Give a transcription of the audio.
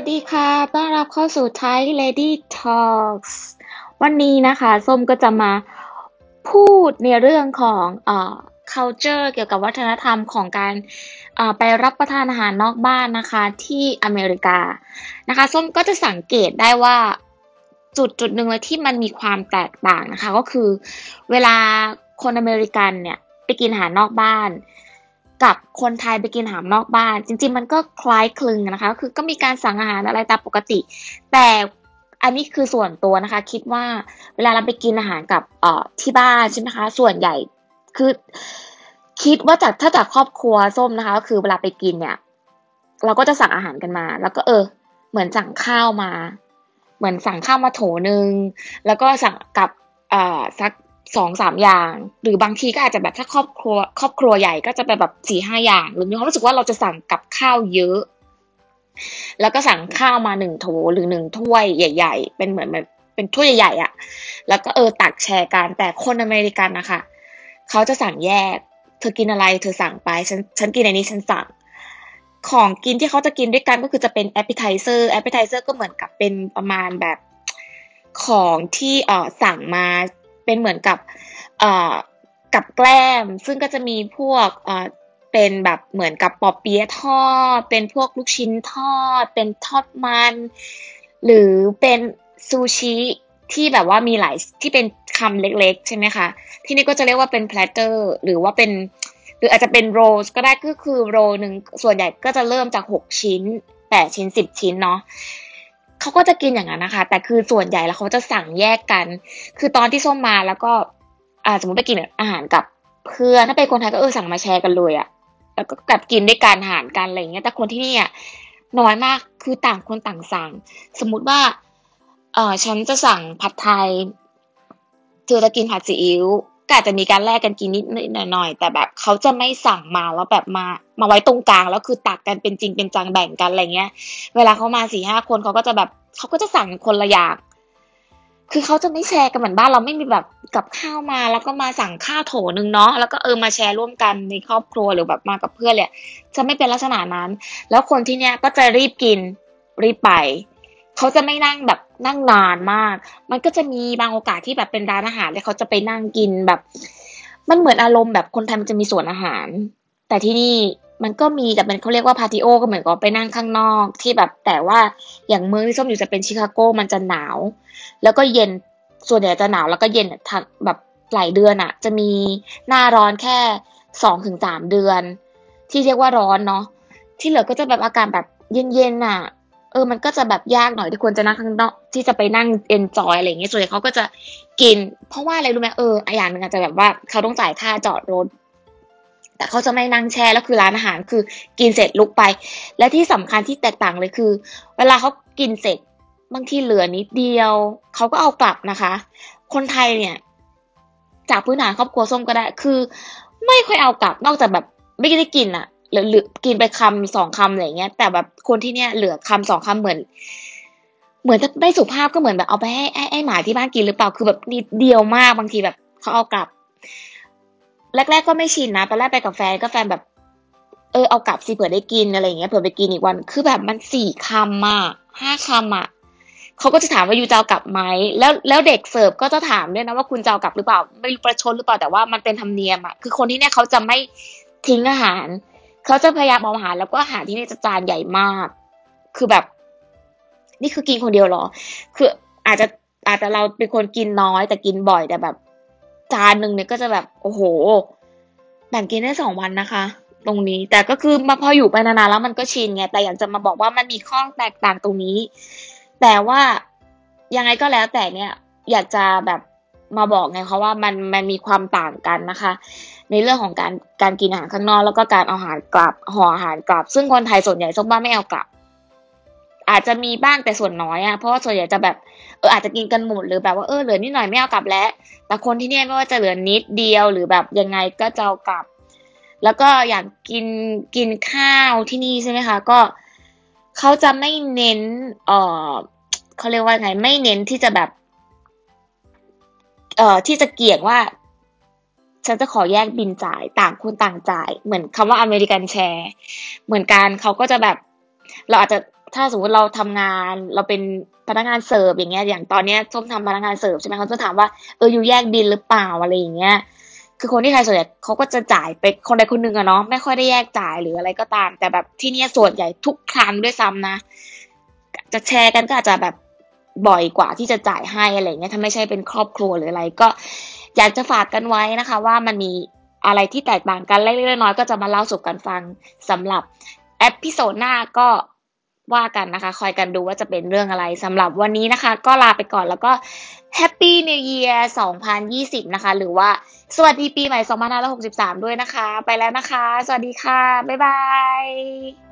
วัสดีค่ะ ต้อนรับเข้าสู่ Thai Lady Talks วันนี้นะคะ ส้มก็จะมาพูดในเรื่องของเอ่อ culture เกี่ยวกับวัฒนธรรมของการไปรับประทานอาหารนอกบ้านนะคะที่อเมริกานะคะ ส้มก็จะสังเกตได้ว่าจุดจุดหนึ่งเลยที่มันมีความแตกต่างนะคะ ก็คือเวลาคนอเมริกันเนี่ยไปกินอาหารนอกบ้าน กับคนไทยไปกินอาหารนอกบ้าน จริง ๆ มันก็คล้ายคลึงนะคะ คือก็มีการสั่งอาหารอะไรตามปกติ แต่อันนี้คือส่วนตัวนะคะ คิดว่าเวลาเราไปกินอาหารกับเอ่อที่บ้านใช่ไหมคะ ส่วนใหญ่คือคิดว่าจากถ้าจากครอบครัวส้มนะคะ ก็คือเวลาไปกินเนี่ย เราก็จะสั่งอาหารกันมา แล้วก็เออ เหมือนสั่งข้าวมา เหมือนสั่งข้าวมาโถนึง แล้วก็สั่งกับอ่าสัก สองสามอย่าง หรือบางทีก็อาจจะแบบถ้าครอบครัว ครอบครัวใหญ่ก็จะไปแบบสี่ห้าอย่าง หรือมีความรู้สึกว่าเราจะสั่งกับข้าวเยอะ แล้วก็สั่งข้าวมาหนึ่งโถหรือหนึ่งถ้วยใหญ่ ๆ เป็นเหมือนแบบเป็นถ้วยใหญ่ๆอะ่ะ แล้วก็เออตักแชร์กันแต่คนอเมริกันนะคะเขาจะสั่งแยก เธอกินอะไร เธอสั่งไปฉันฉันกินอันนี้ฉันสั่งของกินที่เขาจะกินด้วยกันก็คือจะเป็น appetizer appetizer ก็เหมือนกับเป็นประมาณแบบของที่เออสั่งมา เป็นเหมือนกับกับแกล้ม ซึ่งก็จะมีพวกเป็นแบบเหมือนกับปอเปี๊ยะทอด เป็นพวกลูกชิ้นทอด เป็นทอดมัน หรือเป็นซูชิที่แบบว่ามีหลายที่เป็นคำเล็กๆ ใช่ไหมคะ ที่นี่ก็จะเรียกว่าเป็นแพลตเตอร์หรือว่าเป็น หรืออาจจะเป็นโรลก็ได้ก็คือโรหนึ่งส่วนใหญ่ก็จะเริ่มจากหกชิ้นแปดชิ้นสิบชิ้นเนาะ เขาก็จะกินอย่างนั้นนะคะ แต่คือส่วนใหญ่แล้วเขาจะสั่งแยกกัน คือตอนที่ส้มมาแล้วก็อ่าสมมติไปกินอาหารกับเพื่อนถ้าเป็นคนไทยก็เออสั่งมาแชร์กันเลยอะแล้วก็แบบกินด้วยกันหารกันอะไรเงี้ย แต่คนที่นี่อะน้อยมากคือต่างคนต่างสั่ง สมมุติว่าเออฉันจะสั่งผัดไทยเธอจะกินผัดซีอิ๊ว ก็อาจจะมีการแลกกันกินนิดหน่อยแต่แบบเขาจะไม่สั่งมาแล้วแบบมามาไว้ตรงกลางแล้วคือตักกันเป็นจริงเป็นจังแบ่งกันอะไรเงี้ย เวลาเขามาสี่ห้าคนเขาก็จะแบบเขาก็จะสั่งคนละอย่างคือเขาจะไม่แชร์กันเหมือนบ้านเราไม่มีแบบกับข้าวมา แล้วก็มาสั่งข้าวโถนึงเนาะแล้วก็เออมาแชร์ร่วมกันในครอบครัวหรือแบบมากับเพื่อนเลยจะไม่เป็นลักษณะนั้น แล้วคนที่เนี้ยก็จะรีบกินรีบไป เขาจะไม่นั่งแบบนั่งนานมาก มันก็จะมีบางโอกาสที่แบบเป็นร้านอาหารแล้วเขาจะไปนั่งกินแบบ มันเหมือนอารมณ์แบบคนไทยมันจะมีสวนอาหาร แต่ที่นี่มันก็มีแต่เป็นเขาเรียกว่าพาติโอก็เหมือนกับไปนั่งข้างนอกที่แบบแต่ว่าอย่างเมืองที่ส้มอยู่จะเป็นชิคาโกมันจะหนาว แล้วก็เย็นส่วนใหญ่จะหนาวแล้วก็เย็นแบบหลายเดือนอะจะมีหน้าร้อนแค่สองถึงสามเดือน ที่เรียกว่าร้อนเนาะที่เหลือก็จะแบบอากาศแบบเย็นๆอะ เออ มันก็จะแบบยากหน่อยที่ควรจะนั่งข้างนอกที่จะไปนั่งเอนจอยอะไรอย่างเงี้ยส่วนใหญ่เขาก็จะกิน เพราะว่าอะไรรู้ไหมเอออย่างหนึ่งอาจจะแบบว่าเขาต้องจ่ายค่าจอดรถ แต่เขาจะไม่นั่งแช่แล้วคือร้านอาหารคือกินเสร็จลุกไป และที่สำคัญที่แตกต่างเลยคือ เวลาเขากินเสร็จบางทีเหลือนิดเดียวเขาก็เอากลับนะคะ คนไทยเนี่ย จากพื้นฐานครอบครัวส้มก็ได้คือ ไม่ค่อยเอากลับนอกจากแบบไม่ได้กินอะ หรือหรือกินไปคำสองคำอะไรเงี้ย แต่แบบคนที่เนี่ยเหลือคำสองคำเหมือน เหมือนถ้าไม่สุภาพก็เหมือนแบบเอาไปให้ไอ้หมาที่บ้านกินหรือเปล่าคือแบบนิดเดียวมากบางทีแบบเขาเอากลับ แรก ๆ ก็ไม่ชินนะตอนแรกไปกับแฟนก็แฟนแบบ เออเอากลับสิเผื่อได้กินอะไรเงี้ยเผื่อไปกินอีกวัน คือแบบมันสี่คำอะห้าคำอะเขาก็จะถามว่ายูจะเอากลับไหมแล้วแล้วเด็กเสิร์ฟก็จะถามด้วยนะว่าคุณจะเอากลับหรือเปล่า ไม่รู้ประชดหรือเปล่าแต่ว่ามันเป็นธรรมเนียมอะคือคนที่เนี่ยเขาจะไม่ทิ้งอาหาร เขาจะพยายามเอาอาหารแล้วก็อาหารที่นี่จะจานใหญ่มาก คือแบบ นี่คือกินคนเดียวหรอ คืออาจจะอาจจะเราเป็นคนกินน้อย แต่กินบ่อยแต่แบบ จานหนึ่งเนี่ยก็จะแบบโอ้โหแบ่งกินได้สองวันนะคะ ตรงนี้ แต่ก็คือมาพออยู่ไปนานๆแล้วมันก็ชินไงแต่อยากจะมาบอกว่ามันมีข้อแตกต่างตรงนี้ แต่ว่ายังไงก็แล้วแต่เนี่ย อยากจะแบบมาบอกไงเพราะว่ามันมันมีความต่างกันนะคะ ในเรื่องของการการกินอาหารข้างนอกแล้วก็การเอาอาหารกลับห่ออาหารกลับ ซึ่งคนไทยส่วนใหญ่ส้มบ้าไม่เอากลับ อาจจะมีบ้างแต่ส่วนน้อยอะเพราะว่าส่วนใหญ่จะแบบเอออาจจะกินกันหมดหรือแบบว่าเออเหลือนิดหน่อยไม่เอากลับแล้ว แต่คนที่เนี่ยไม่ว่าจะเหลือนิดเดียวหรือแบบยังไงก็จะเอากลับ แล้วก็อยากกินกินข้าวที่นี่ใช่ไหมคะ ก็เขาจะไม่เน้นเออเขาเรียกว่าไงไม่เน้นที่จะแบบเอ่อที่จะเกี่ยงว่า ฉันจะขอแยกบินจ่ายต่างคนต่างจ่าย เหมือนคำว่าอเมริกันแชร์เหมือนกันเขาก็จะแบบ เราอาจจะถ้าสมมติเราทำงานเราเป็นพนักงานเสิร์ฟอย่างเงี้ย อย่างตอนเนี้ยส้มทำพนักงานเสิร์ฟใช่ไหมเขาจะถามว่าเอออยู่แยกบินหรือเปล่าอะไรอย่างเงี้ย คือคนที่ไทยส่วนใหญ่เขาก็จะจ่ายไปคนใดคนหนึ่งอะเนาะไม่ค่อยได้แยกจ่ายหรืออะไรก็ตาม แต่แบบที่เนี่ยส่วนใหญ่ทุกครั้งด้วยซ้ำนะ จะแชร์กันก็อาจจะแบบบ่อยกว่าที่จะจ่ายให้อะไรเงี้ยถ้าไม่ใช่เป็นครอบครัวหรืออะไรก็ อยากจะฝากกันไว้นะคะ ว่ามันมีอะไรที่แตกต่างกันเล็กๆน้อยๆก็จะมาเล่าสู่กันฟังสำหรับ episode หน้าก็ว่ากันนะคะ คอยกันดูว่าจะเป็นเรื่องอะไรสำหรับวันนี้นะคะ ก็ลาไปก่อนแล้วก็ Happy New Year 2020 นะคะ หรือว่าสวัสดีปีใหม่ 2563 ด้วยนะคะ ไปแล้วนะคะ สวัสดีค่ะ บ๊ายบาย